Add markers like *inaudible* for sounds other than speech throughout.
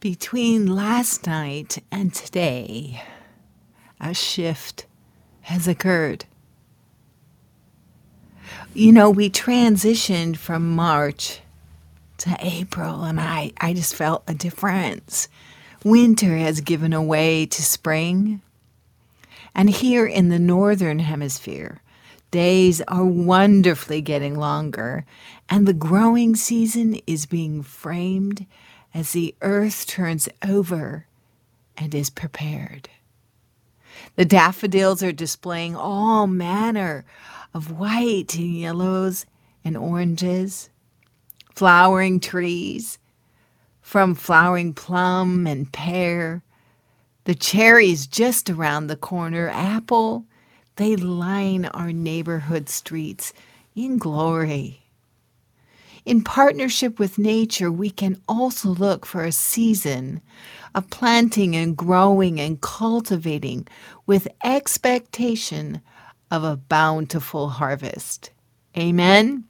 Between last night and today, a shift has occurred. You know, we transitioned from March to April, and I, I just felt a difference. Winter has given away to spring. And here in the Northern Hemisphere, days are wonderfully getting longer, and the growing season is being framed as the earth turns over and is prepared. The daffodils are displaying all manner of white and yellows and oranges, flowering trees, from flowering plum and pear, the cherries just around the corner, apple, they line our neighborhood streets in glory. In partnership with nature, we can also look for a season of planting and growing and cultivating with expectation of a bountiful harvest. Amen.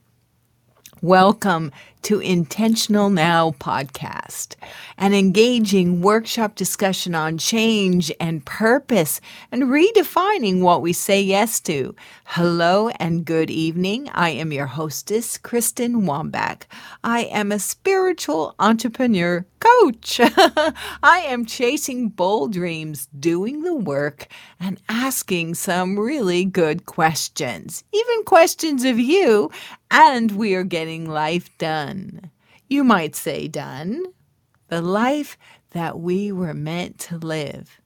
Welcome to Intentional Now podcast, an engaging workshop discussion on change and purpose and redefining what we say yes to. Hello and good evening. I am your hostess, Kristen Wambach. I am a spiritual entrepreneur coach. *laughs* I am chasing bold dreams, doing the work, and asking some really good questions, even questions of you, and we are getting life done. You might say, done. The life that we were meant to live.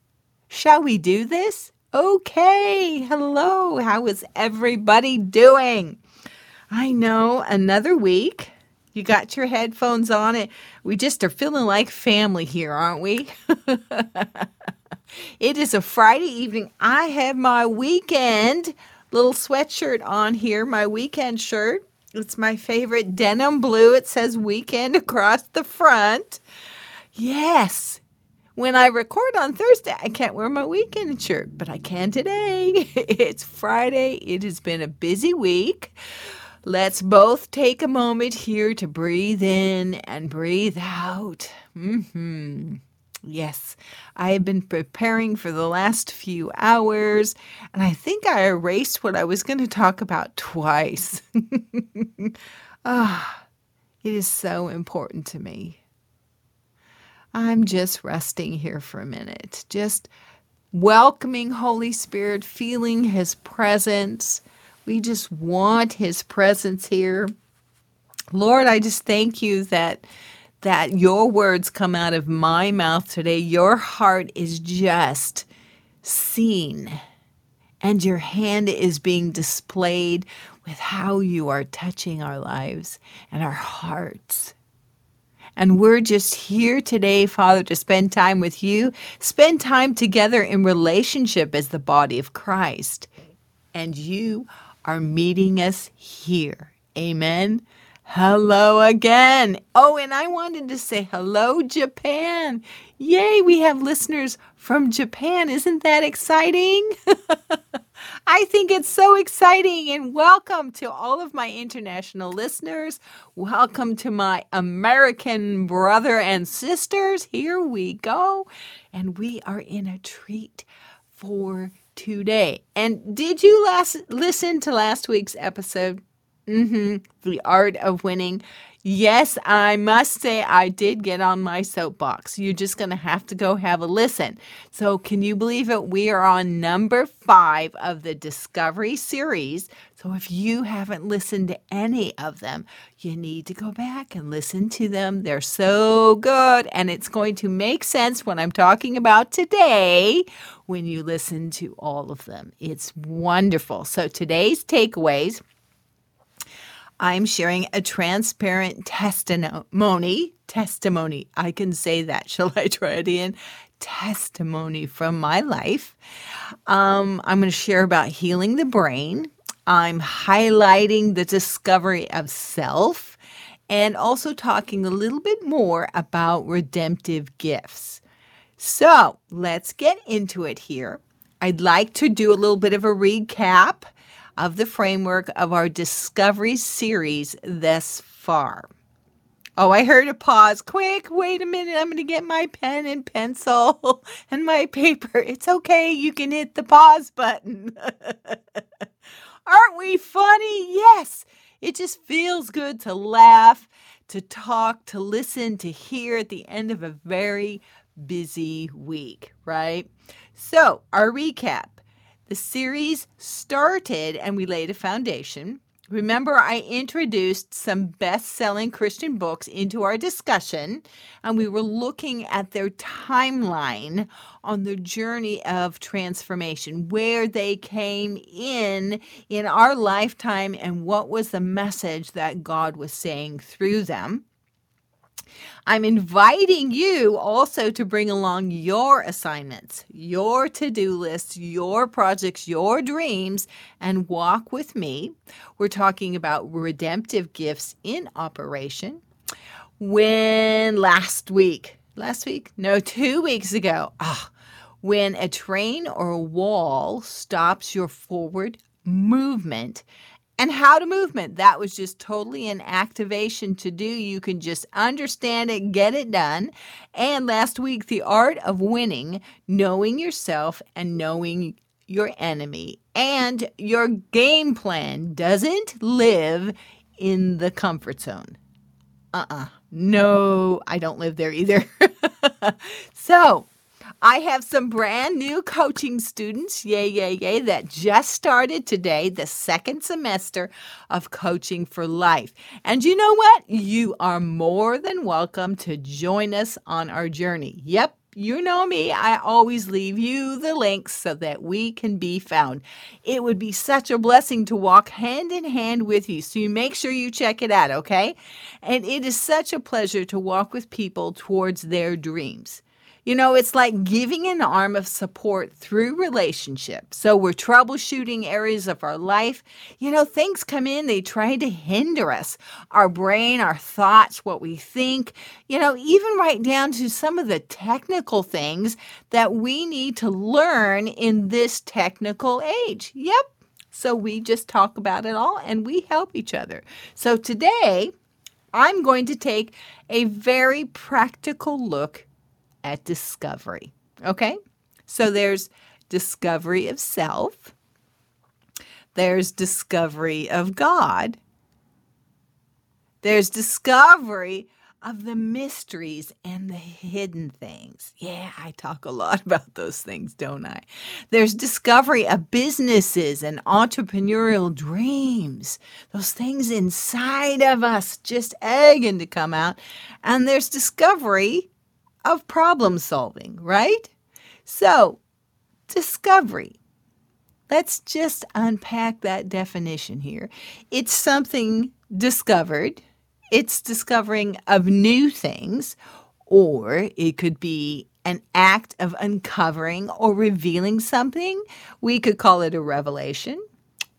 Shall we do this? Okay. Hello. How is everybody doing? I know another week. You got your headphones on it. We just are feeling like family here, aren't we? *laughs* it is a Friday evening. I have my weekend little sweatshirt on here, my weekend shirt. It's my favorite denim blue. It says weekend across the front. Yes. When I record on Thursday, I can't wear my weekend shirt, but I can today. *laughs* it's Friday. It has been a busy week. Let's both take a moment here to breathe in and breathe out. Mm-hmm. Yes, I have been preparing for the last few hours, and I think I erased what I was going to talk about twice. *laughs* ah, it is so important to me. I'm just resting here for a minute, just welcoming Holy Spirit, feeling His presence. We just want His presence here. Lord, I just thank you that that your words come out of my mouth today. Your heart is just seen, and your hand is being displayed with how you are touching our lives and our hearts. And we're just here today, Father, to spend time with you, spend time together in relationship as the body of Christ. And you are meeting us here. Amen. Hello again. Oh, and I wanted to say hello, Japan. Yay, we have listeners from Japan. Isn't that exciting? *laughs* I think it's so exciting. And welcome to all of my international listeners. Welcome to my American brother and sisters. Here we go. And we are in a treat for today. And did you last listen to last week's episode? Mm-hmm. The art of winning. Yes, I must say I did get on my soapbox. You're just going to have to go have a listen. So, can you believe it? We are on number five of the Discovery series. So, if you haven't listened to any of them, you need to go back and listen to them. They're so good. And it's going to make sense when I'm talking about today when you listen to all of them. It's wonderful. So, today's takeaways I'm sharing a transparent testimony. Testimony. I can say that. *laughs* Shall I try it again? Testimony from my life. Um, I'm going to share about healing the brain. I'm highlighting the discovery of self and also talking a little bit more about redemptive gifts. So let's get into it here. I'd like to do a little bit of a recap of the framework of our Discovery series thus far. Oh, I heard a pause. Quick, wait a minute. I'm going to get my pen and pencil *laughs* and my paper. It's okay. You can hit the pause button. *laughs* Aren't we funny? Yes. It just feels good to laugh, to talk, to listen, to hear at the end of a very busy week, right? So, our recap the series started and we laid a foundation. Remember, I introduced some best selling Christian books into our discussion, and we were looking at their timeline on the journey of transformation, where they came in in our lifetime, and what was the message that God was saying through them. I'm inviting you also to bring along your assignments, your to do lists, your projects, your dreams, and walk with me. We're talking about redemptive gifts in operation. When last week, last week? No, two weeks ago, ah, when a train or a wall stops your forward movement and how to movement. That was just totally an activation to do. You can just understand it, get it done. And last week, the art of winning, knowing yourself and knowing your enemy. And your game plan doesn't live in the comfort zone. Uh uh-uh. uh No, I don't live there either. *laughs* so, I have some brand new coaching students, yay, yay, yay, that just started today, the second semester of Coaching for Life. And you know what? You are more than welcome to join us on our journey. Yep, you know me, I always leave you the links so that we can be found. It would be such a blessing to walk hand in hand with you, so you make sure you check it out, okay? And it is such a pleasure to walk with people towards their dreams. You know, it's like giving an arm of support through relationship. So we're troubleshooting areas of our life. You know, things come in, they try to hinder us. Our brain, our thoughts, what we think, you know, even right down to some of the technical things that we need to learn in this technical age. Yep. So we just talk about it all and we help each other. So today, I'm going to take a very practical look at discovery. Okay? So there's discovery of self, there's discovery of God, there's discovery of the mysteries and the hidden things. Yeah, I talk a lot *laughs* about those things, don't I? There's discovery of businesses and entrepreneurial dreams, those things inside of us just egging to come out. And there's discovery of problem solving, right? So, discovery. Let's just unpack that definition here. It's something discovered, it's discovering of new things, or it could be an act of uncovering or revealing something. We could call it a revelation.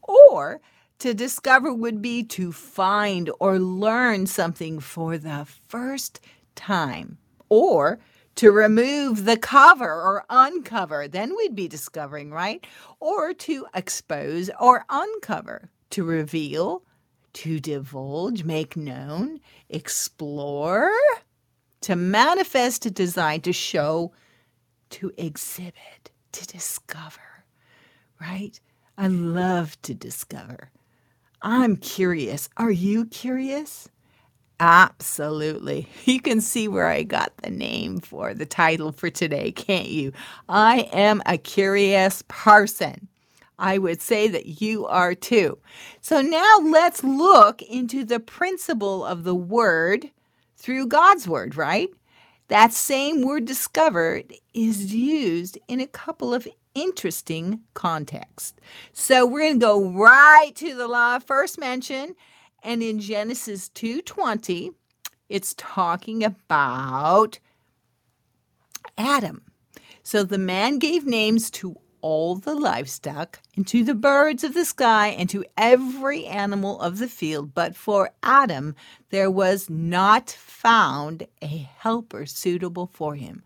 Or to discover would be to find or learn something for the first time or to remove the cover or uncover, then we'd be discovering, right? Or to expose or uncover, to reveal, to divulge, make known, explore, to manifest, to design, to show, to exhibit, to discover, right? I love to discover. I'm curious. Are you curious? Absolutely. *laughs* You can see where I got the name for the title for today, can't you? I am a curious person. I would say that you are too. So now let's look into the principle of the word through God's word, right? That same word discovered is used in a couple of interesting contexts. So we're going to go right to the law first mention and in Genesis 2:20, it's talking about Adam. So the man gave names to all the livestock, and to the birds of the sky, and to every animal of the field. But for Adam, there was not found a helper suitable for him.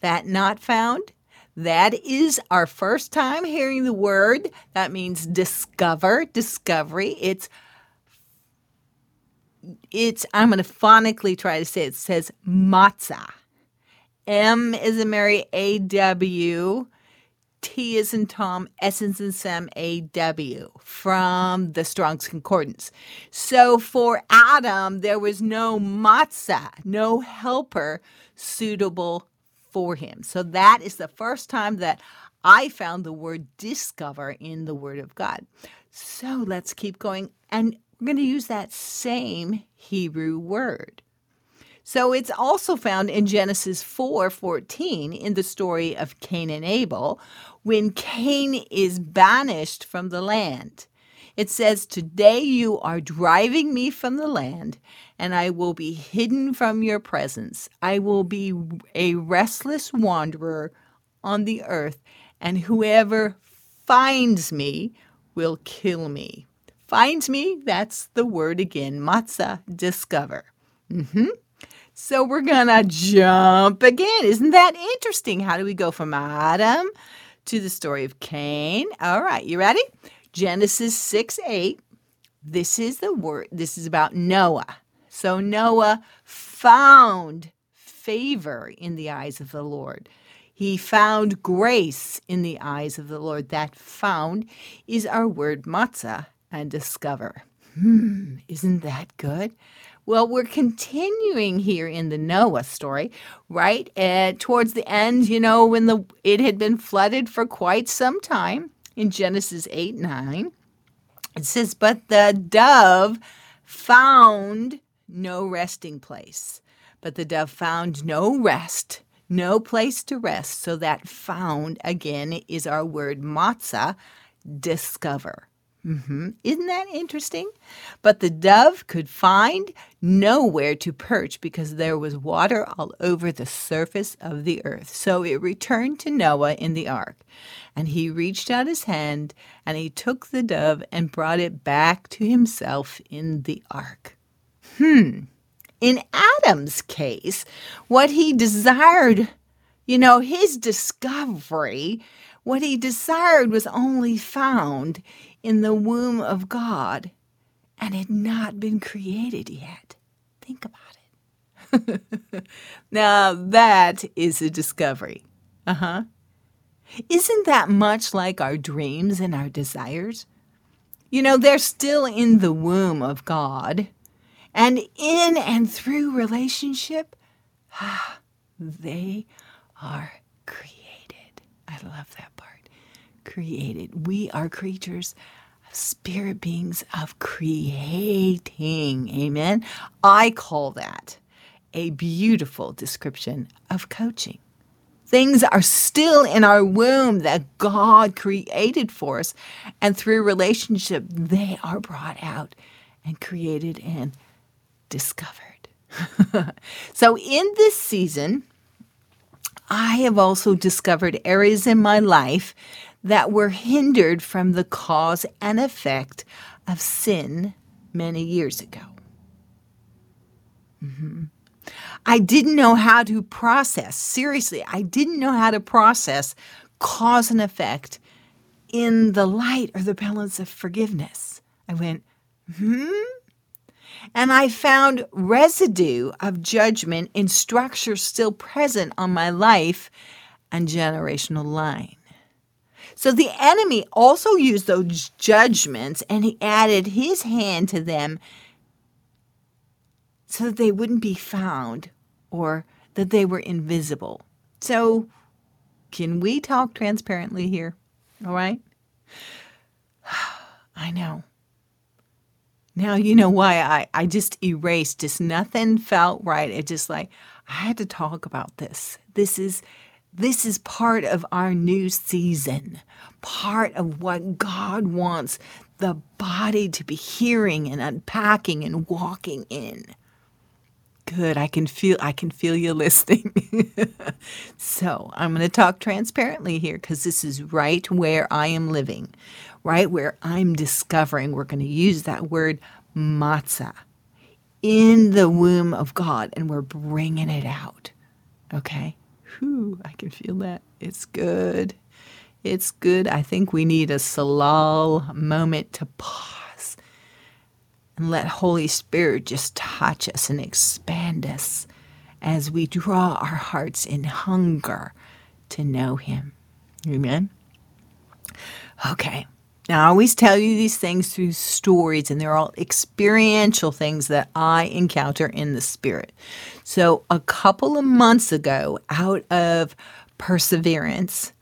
That not found, that is our first time hearing the word. That means discover, discovery. It's it's, I'm going to phonically try to say it, it says matsa. M is in Mary, A W. T is in Tom, S is in Sam, A W from the Strong's Concordance. So for Adam, there was no matsa, no helper suitable for him. So that is the first time that I found the word discover in the Word of God. So let's keep going. And we're going to use that same Hebrew word. So it's also found in Genesis 4:14 in the story of Cain and Abel when Cain is banished from the land. It says, "Today you are driving me from the land, and I will be hidden from your presence. I will be a restless wanderer on the earth, and whoever finds me will kill me." Finds me, that's the word again, matsa, discover. Mm-hmm. So we're to jump again. Isn't that interesting? How do we go from Adam to the story of Cain? All right, you ready? Genesis 6 8. This is the word, this is about Noah. So Noah found favor in the eyes of the Lord. He found grace in the eyes of the Lord. That found is our word matsa and discover. Hmm, isn't that good? Well, we're continuing here in the Noah story, right? And towards the end, you know, when the it had been flooded for quite some time in Genesis 8 9, it says, But the dove found no resting place. But the dove found no rest, no place to rest. So that found again is our word matsa, discover. Mm-hmm. Isn't that interesting? But the dove could find nowhere to perch because there was water all over the surface of the earth. So it returned to Noah in the ark. And he reached out his hand and he took the dove and brought it back to himself in the ark. Hmm. In Adam's case, what he desired, you know, his discovery, what he desired was only found in the womb of God and had not been created yet. Think about it. *laughs* now, that is a discovery. Uh huh. Isn't that much like our dreams and our desires? You know, they're still in the womb of God. And in and through relationship, ah, they are created. I love that part created. We are creatures spirit beings of creating. Amen. I call that a beautiful description of coaching. Things are still in our womb that God created for us. And through relationship, they are brought out and created and discovered. *laughs* so, in this season, I have also discovered areas in my life that were hindered from the cause and effect of sin many years ago. Mm-hmm. I didn't know how to process, seriously, I didn't know how to process cause and effect in the light or the balance of forgiveness. I went, hmm? And I found residue of judgment in structures still present on my life and generational line. So the enemy also used those judgments and he added his hand to them so that they wouldn't be found or that they were invisible. So, can we talk transparently here? All right? *sighs* I know. Now you know why I, I just erased, just nothing felt right. It just like I had to talk about this. This is this is part of our new season, part of what God wants the body to be hearing and unpacking and walking in. Good. I can feel I can feel you listening. *laughs* so, I'm going to talk transparently here cuz this is right where I am living. Right where I'm discovering. We're going to use that word matsa in the womb of God and we're bringing it out. Okay? Whew, I can feel that. It's good. It's good. I think we need a selah moment to pause and let Holy Spirit just touch us and expand us as we draw our hearts in hunger to know Him. Amen. Okay. Now, I always tell you these things through stories, and they're all experiential things that I encounter in the Spirit. So, a couple of months ago, out of perseverance,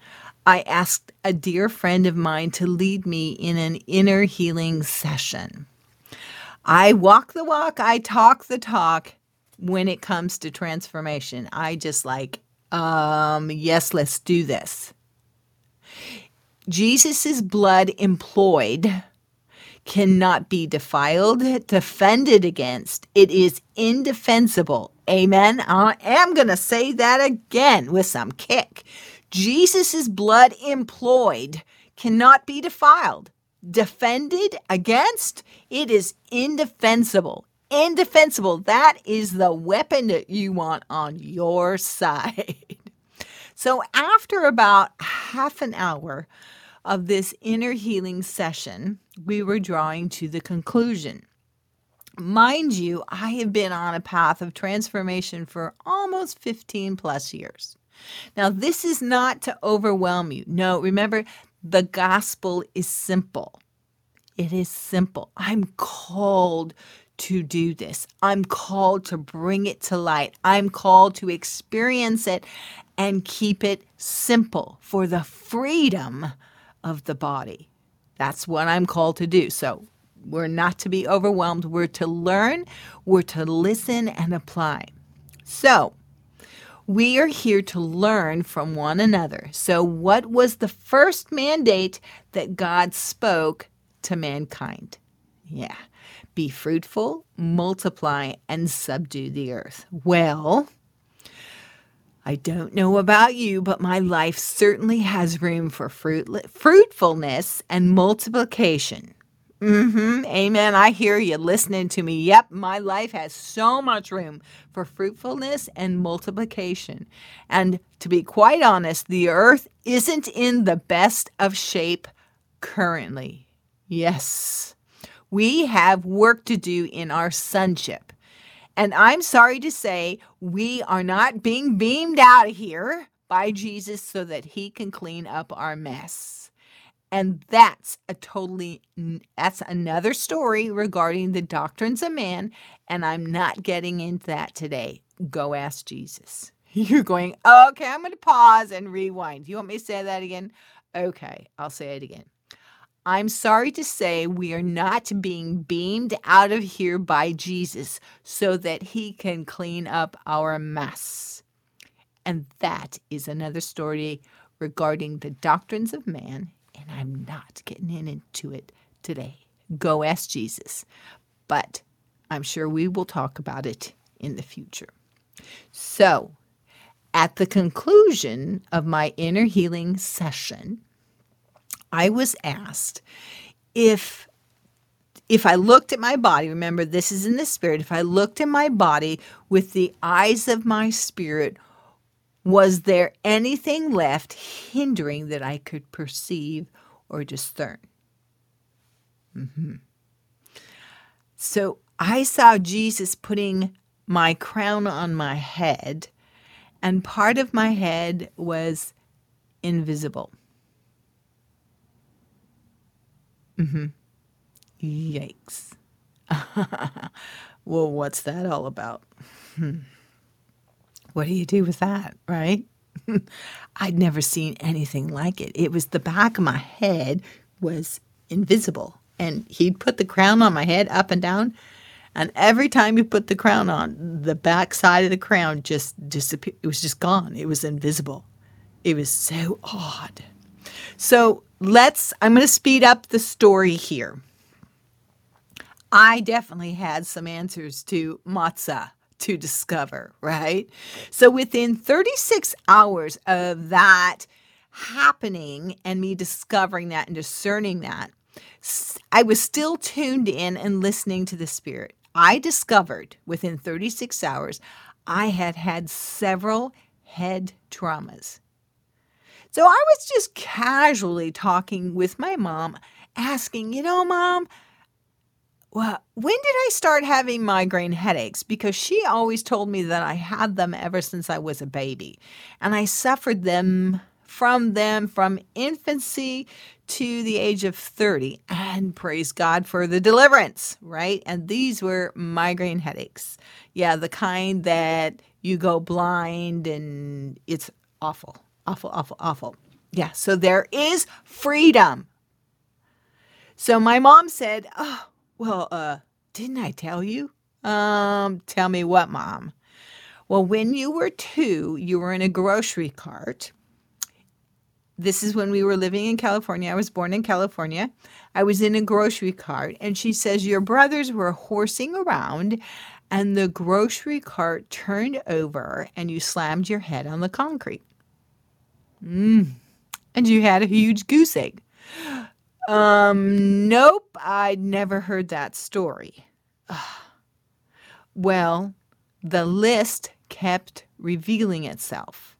I asked a dear friend of mine to lead me in an inner healing session. I walk the walk, I talk the talk when it comes to transformation. I just like, um, yes, let's do this. Jesus' blood employed cannot be defiled, defended against. It is indefensible. Amen. I am going to say that again with some kick. Jesus' blood employed cannot be defiled, defended against. It is indefensible. Indefensible. That is the weapon that you want on your *laughs* side. So, after about half an hour of this inner healing session, we were drawing to the conclusion. Mind you, I have been on a path of transformation for almost 15 plus years. Now, this is not to overwhelm you. No, remember, the gospel is simple. It is simple. I'm called to do this. I'm called to bring it to light. I'm called to experience it and keep it simple for the freedom of the body. That's what I'm called to do. So we're not to be overwhelmed. We're to learn, we're to listen and apply. So we are here to learn from one another. So, what was the first mandate that God spoke to mankind? Yeah, be fruitful, multiply, and subdue the earth. Well, I don't know about you, but my life certainly has room for fruit, fruitfulness and multiplication. Mm-hmm. Amen. I hear you listening to me. Yep, my life has so much room for fruitfulness and multiplication. And to be quite honest, the earth isn't in the best of shape currently. Yes, we have work to do in our sonship. And I'm sorry to say, we are not being beamed out of here by Jesus so that he can clean up our mess. And that's a totally that's another story regarding the doctrines of man and I'm not getting into that today. Go ask Jesus. *laughs* You're going, "Okay, I'm going to pause and rewind." You want me to say that again? Okay, I'll say it again. I'm sorry to say we are not being beamed out of here by Jesus so that he can clean up our mess. And that is another story regarding the doctrines of man, and I'm not getting into it today. Go ask Jesus. But I'm sure we will talk about it in the future. So, at the conclusion of my inner healing session, I was asked if if I looked at my body, remember this is in the spirit, if I looked at my body with the eyes of my spirit, was there anything left hindering that I could perceive or discern? Mm-hmm. So I saw Jesus putting my crown on my head, and part of my head was invisible. Mm-hmm. Yikes. *laughs* well, what's that all about? Hmm. What do you do with that, right? *laughs* I'd never seen anything like it. It was the back of my head was invisible. And he'd put the crown on my head up and down. And every time he put the crown on, the back side of the crown just disappeared. It was just gone. It was invisible. It was so odd. So let's, I'm going to speed up the story here. I definitely had some answers to matsa to discover, right? So within 36 hours of that happening and me discovering that and discerning that, I was still tuned in and listening to the Spirit. I discovered within 36 hours I had had several head traumas. So I was just casually talking with my mom, asking, you know, mom, well, when did I start having migraine headaches? Because she always told me that I had them ever since I was a baby. And I suffered them from them from infancy to the age of 30. And praise God for the deliverance, right? And these were migraine headaches. Yeah, the kind that you go blind and it's awful, awful, awful, awful. Yeah, so there is freedom. So my mom said, Oh, well, uh, didn't I tell you? Um, tell me what, mom? Well, when you were two, you were in a grocery cart. This is when we were living in California. I was born in California. I was in a grocery cart, and she says, Your brothers were horsing around, and the grocery cart turned over, and you slammed your head on the concrete. Mm. And you had a huge goose egg. Um, nope, I'd never heard that story. well, the list kept revealing itself.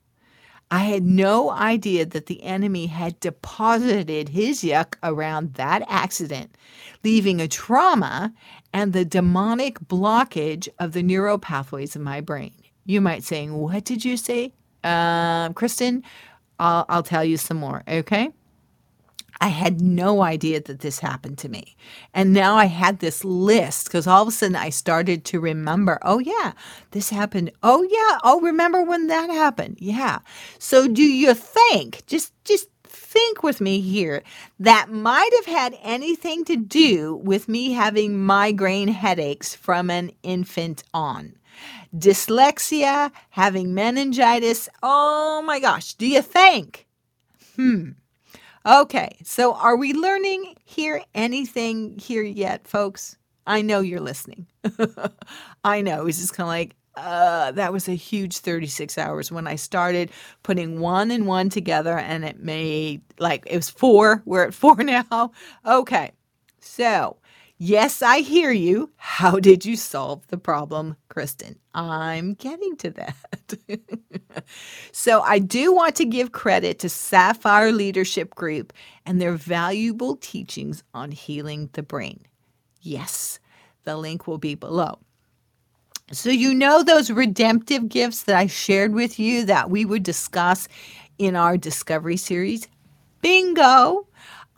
I had no idea that the enemy had deposited his yuck around that accident, leaving a trauma and the demonic blockage of the neural pathways in my brain. You might say, What did you say? Um, Kristen, I'll, I'll tell you some more, okay? I had no idea that this happened to me. And now I had this list because all of a sudden I started to remember, oh, yeah, this happened. Oh, yeah. Oh, remember when that happened? Yeah. So do you think, just, just think with me here, that might have had anything to do with me having migraine headaches from an infant on? Dyslexia, having meningitis. Oh my gosh. Do you think? Hmm. Okay, so are we learning here anything here yet, folks? I know you're listening. *laughs* I know. It's just kind of like, uh, that was a huge 36 hours when I started putting one and one together, and it made like it was four. We're at four *laughs* now. Okay, so Yes, I hear you. How did you solve the problem, Kristen? I'm getting to that. *laughs* so, I do want to give credit to Sapphire Leadership Group and their valuable teachings on healing the brain. Yes, the link will be below. So, you know those redemptive gifts that I shared with you that we would discuss in our discovery series? Bingo!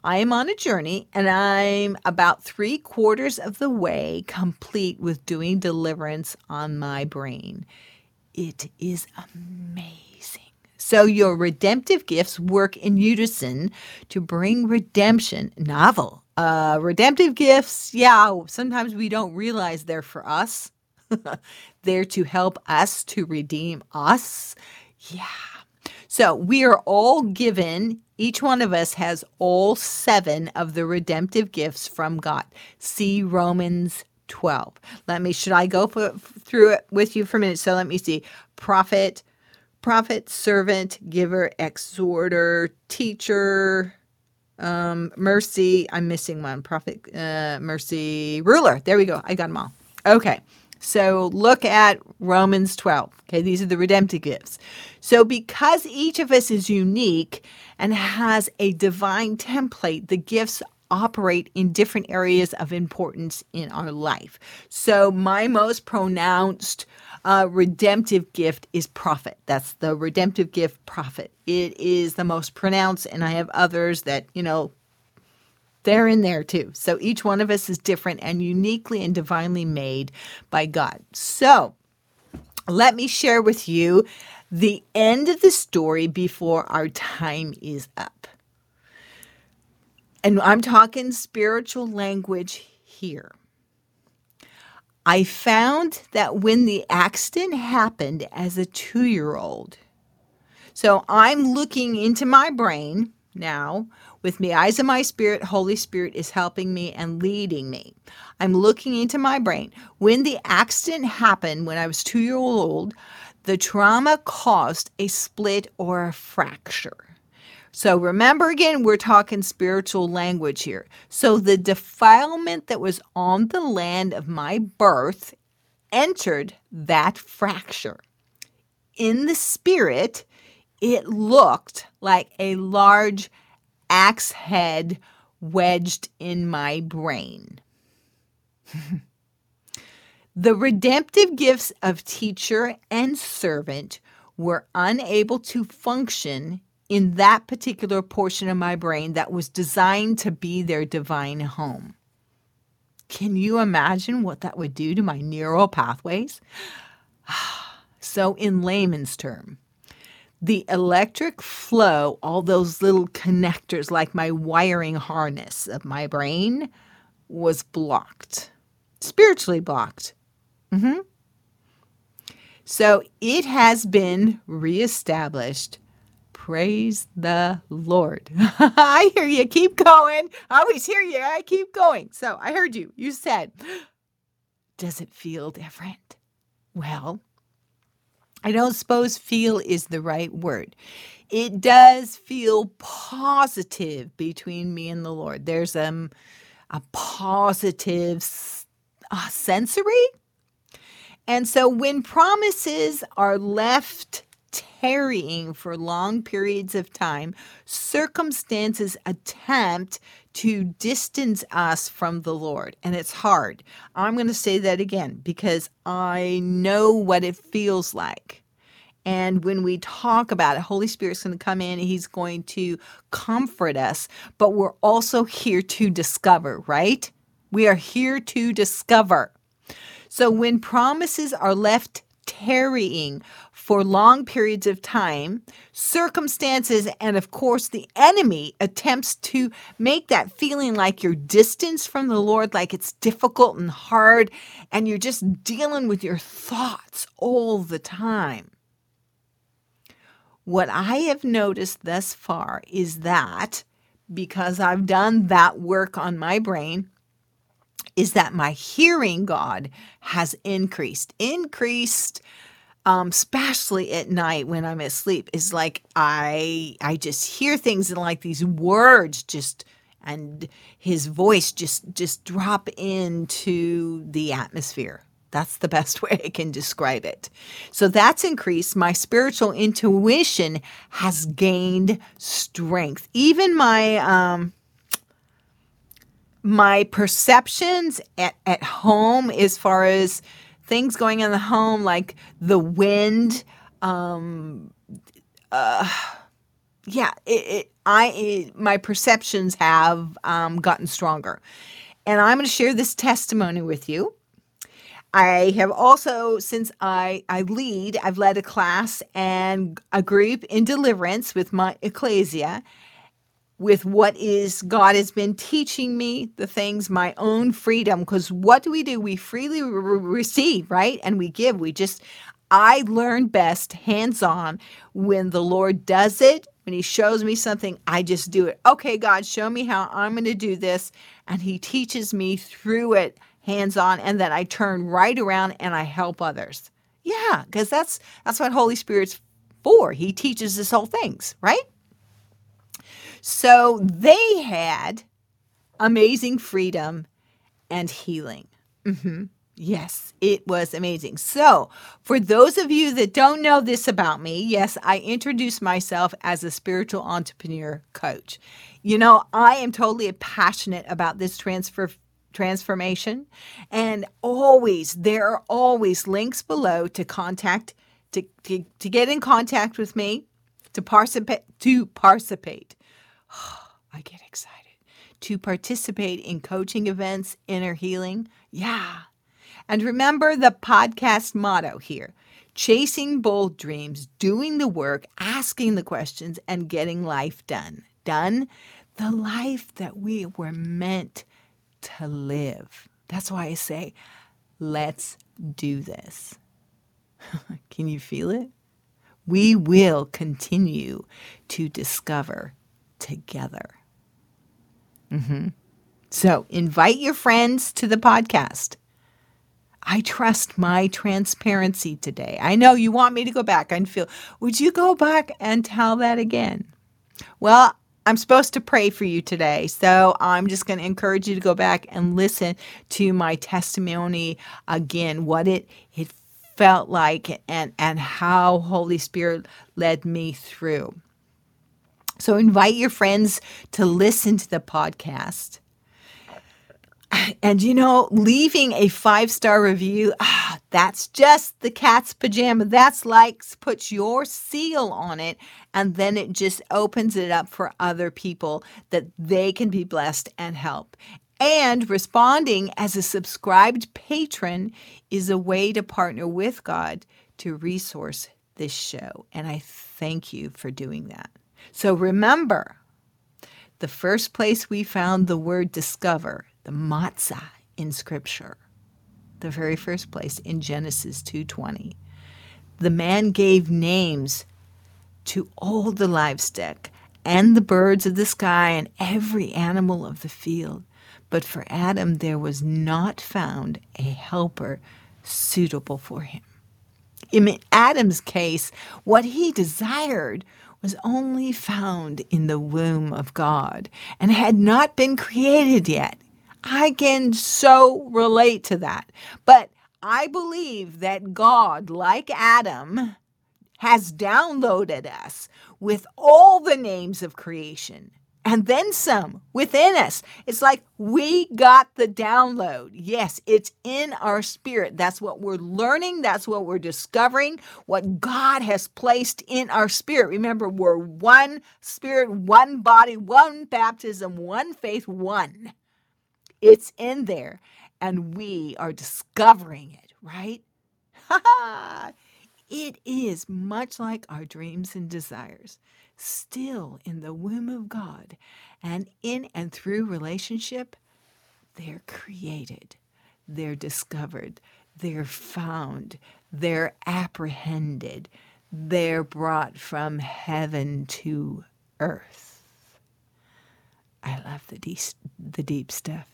I am on a journey and I'm about three quarters of the way complete with doing deliverance on my brain. It is amazing. So, your redemptive gifts work in unison to bring redemption. Novel. Uh, redemptive gifts, yeah, sometimes we don't realize they're for us. *laughs* they're to help us to redeem us. Yeah. So, we are all given each one of us has all seven of the redemptive gifts from God. See Romans 12. Let me, should I go for, through it with you for a minute? So let me see. Prophet, prophet, servant, giver, exhorter, teacher, um, mercy. I'm missing one. Prophet, uh, mercy, ruler. There we go. I got them all. Okay. So look at Romans 12. Okay, these are the redemptive gifts. So because each of us is unique and has a divine template, the gifts operate in different areas of importance in our life. So my most pronounced uh, redemptive gift is prophet. That's the redemptive gift prophet. It is the most pronounced, and I have others that, you know, they're in there too. So each one of us is different and uniquely and divinely made by God. So let me share with you the end of the story before our time is up. And I'm talking spiritual language here. I found that when the accident happened as a two year old, so I'm looking into my brain now with me eyes of my spirit, Holy Spirit is helping me and leading me. I'm looking into my brain. When the accident happened when I was two years old, the trauma caused a split or a fracture. So remember again, we're talking spiritual language here. So the defilement that was on the land of my birth entered that fracture. In the spirit, it looked like a large axe head wedged in my brain. *laughs* the redemptive gifts of teacher and servant were unable to function in that particular portion of my brain that was designed to be their divine home. Can you imagine what that would do to my neural pathways? *sighs* so, in layman's term, the electric flow, all those little connectors like my wiring harness of my brain, was blocked, spiritually blocked. Mm-hmm. So it has been reestablished. Praise the Lord. *laughs* I hear you. Keep going. I always hear you. I keep going. So I heard you. You said, *gasps* Does it feel different? Well, I don't suppose feel is the right word. It does feel positive between me and the Lord. There's um, a positive uh, sensory. And so when promises are left tarrying for long periods of time, circumstances attempt to distance us from the Lord. And it's hard. I'm going to say that again because I know what it feels like. And when we talk about it, Holy Spirit's going to come in, and He's going to comfort us, but we're also here to discover, right? We are here to discover. So when promises are left tarrying for long periods of time, circumstances and, of course, the enemy attempts to make that feeling like you're distanced from the Lord, like it's difficult and hard, and you're just dealing with your thoughts all the time. What I have noticed thus far is that because I've done that work on my brain, is that my hearing God has increased. Increased um, especially at night when I'm asleep, is like I I just hear things and like these words just and his voice just just drop into the atmosphere. That's the best *laughs* way I can describe it. So that's increased. My spiritual intuition has gained strength. Even my um, my perceptions at, at home as far as things going in the home like the wind um uh yeah it, it i it, my perceptions have um, gotten stronger. And i'm going to share this testimony with you. I have also, since I, I lead, I've led a class and a group in deliverance with my ecclesia, with what is God has been teaching me, the things, my own freedom. Because what do we do? We freely re- receive, right? And we give. We just, I learn best hands on when the Lord does it. When He shows me something, I just do it. Okay, God, show me how I'm going to do this. And He teaches me through it hands on. And then I turn right around and I help others. Yeah, because that's that's what Holy Spirit's for. He teaches us all things, right? So they had amazing freedom and healing. Mm-hmm. Yes, it was amazing. So, for those of you that don't know this about me, yes, I introduce myself as a spiritual entrepreneur coach. You know, I am totally passionate about this transfer transformation and always there are always links below to contact to, to, to get in contact with me to participate to participate *sighs* I get excited. To participate in coaching events, inner healing. Yeah. And remember the podcast motto here chasing bold dreams, doing the work, asking the questions, and getting life done. Done the life that we were meant to live. That's why I say, let's do this. *laughs* Can you feel it? We will continue to discover together. Mm-hmm. So invite your friends to the podcast. I trust my transparency today. I know you want me to go back and feel, would you go back and tell that again? Well, I'm supposed to pray for you today. So I'm just going to encourage you to go back and listen to my testimony again, what it, it felt like and, and how Holy Spirit led me through. So invite your friends to listen to the podcast. And you know, leaving a five star review, ah, that's just the cat's pajama. That's like puts your seal on it, and then it just opens it up for other people that they can be blessed and help. And responding as a subscribed patron is a way to partner with God to resource this show. And I thank you for doing that. So remember, the first place we found the word discover, the matsa in scripture, the very first place in Genesis 2:20. The man gave names to all the livestock and the birds of the sky and every animal of the field. But for Adam there was not found a helper suitable for him. In Adam's case, what he desired was only found in the womb of God and had not been created yet. I can so relate to that. But I believe that God, like Adam, has downloaded us with all the names of creation and then some within us. It's like we got the download. Yes, it's in our spirit. That's what we're learning. That's what we're discovering, what God has placed in our spirit. Remember, we're one spirit, one body, one baptism, one faith, one. It's in there, and we are discovering it, right? *laughs* it is much like our dreams and desires still in the womb of God and in and through relationship, they're created, they're discovered, they're found, they're apprehended, they're brought from heaven to earth. I love the deep, the deep stuff.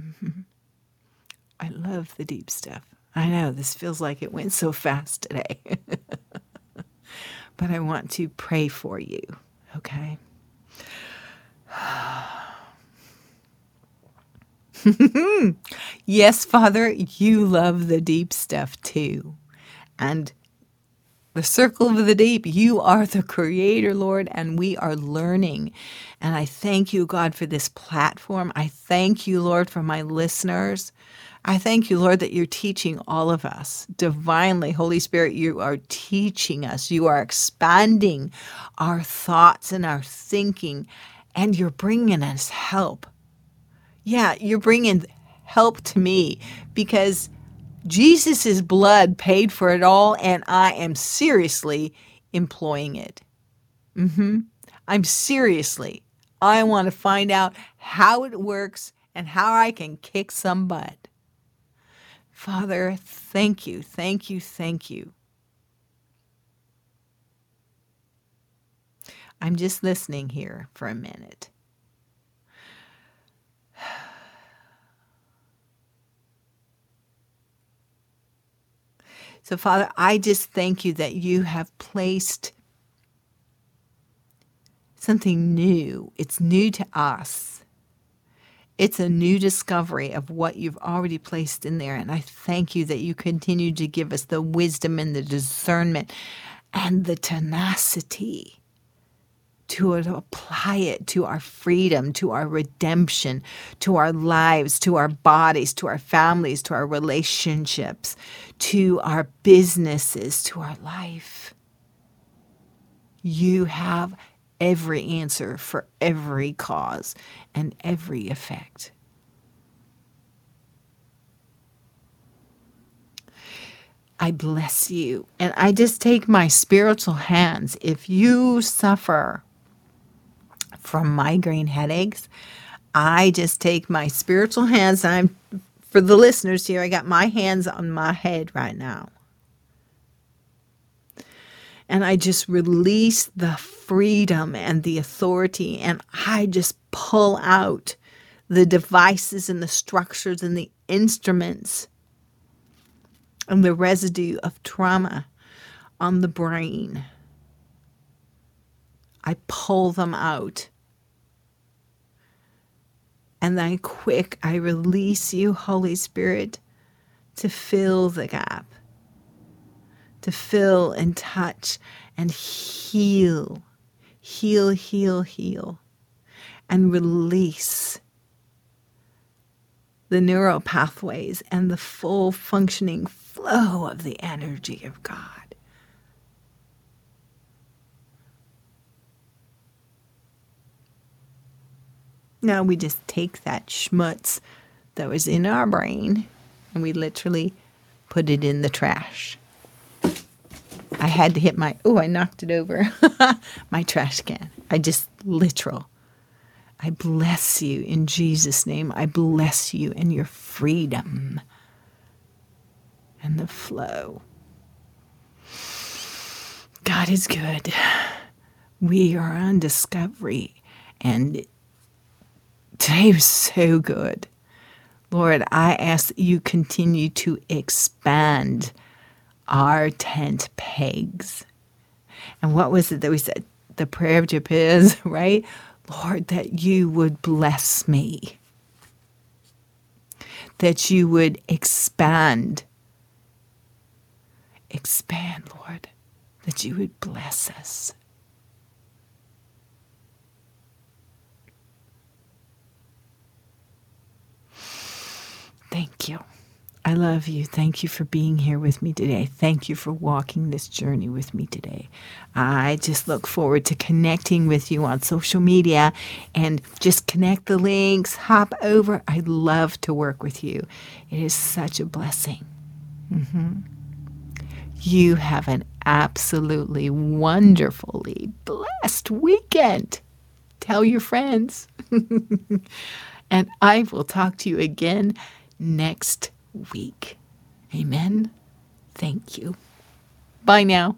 Mm-hmm. I love the deep stuff. I know this feels like it went so fast today. *laughs* but I want to pray for you, okay? *sighs* yes, Father, you love the deep stuff too. And the circle of the deep, you are the creator, Lord, and we are learning. And I thank you, God, for this platform. I thank you, Lord, for my listeners. I thank you, Lord, that you're teaching all of us divinely. Holy Spirit, you are teaching us. You are expanding our thoughts and our thinking, and you're bringing us help. Yeah, you're bringing help to me because Jesus' blood paid for it all, and I am seriously employing it. Mm-hmm. I'm seriously. I want to find out how it works and how I can kick some butt. Father, thank you, thank you, thank you. I'm just listening here for a minute. So, Father, I just thank you that you have placed something new. It's new to us. It's a new discovery of what you've already placed in there. And I thank you that you continue to give us the wisdom and the discernment and the tenacity to apply it to our freedom, to our redemption, to our lives, to our bodies, to our families, to our relationships, to our businesses, to our life. You have every answer for every cause and every effect. I bless you. And I just take my spiritual hands. If you suffer from migraine headaches, I just take my spiritual hands. I'm for the listeners here, I got my hands on my head right now and I just release the freedom and the authority, and I just pull out the devices and the structures and the instruments and the residue of trauma on the brain. I pull them out. And then, quick, I release you, Holy Spirit, to fill the gap to fill and touch and heal, heal, heal, heal, and release the neural pathways and the full functioning flow of the energy of God. Now we just take that schmutz that was in our brain and we literally put it in the trash. I had to hit my, oh, I knocked it over, *laughs* my trash can. I just literal. I bless you in Jesus' name. I bless you in your freedom and the flow. God is good. We are on discovery, and today was so good. Lord, I ask that you continue to expand our tent pegs. And what was it that we said? The prayer of Jabez, *laughs* right? Lord, that you would bless me, that you would expand. Expand, Lord, that you would bless us. Thank you. I love you. Thank you for being here with me today. Thank you for walking this journey with me today. I just look forward to connecting with you on social media and just connect the links, hop over. I'd love to work with you. It is such a blessing. Mm-hmm. You have an absolutely wonderfully blessed weekend. Tell your friends. *laughs* and I will talk to you again next week. Amen. Thank you. Bye now.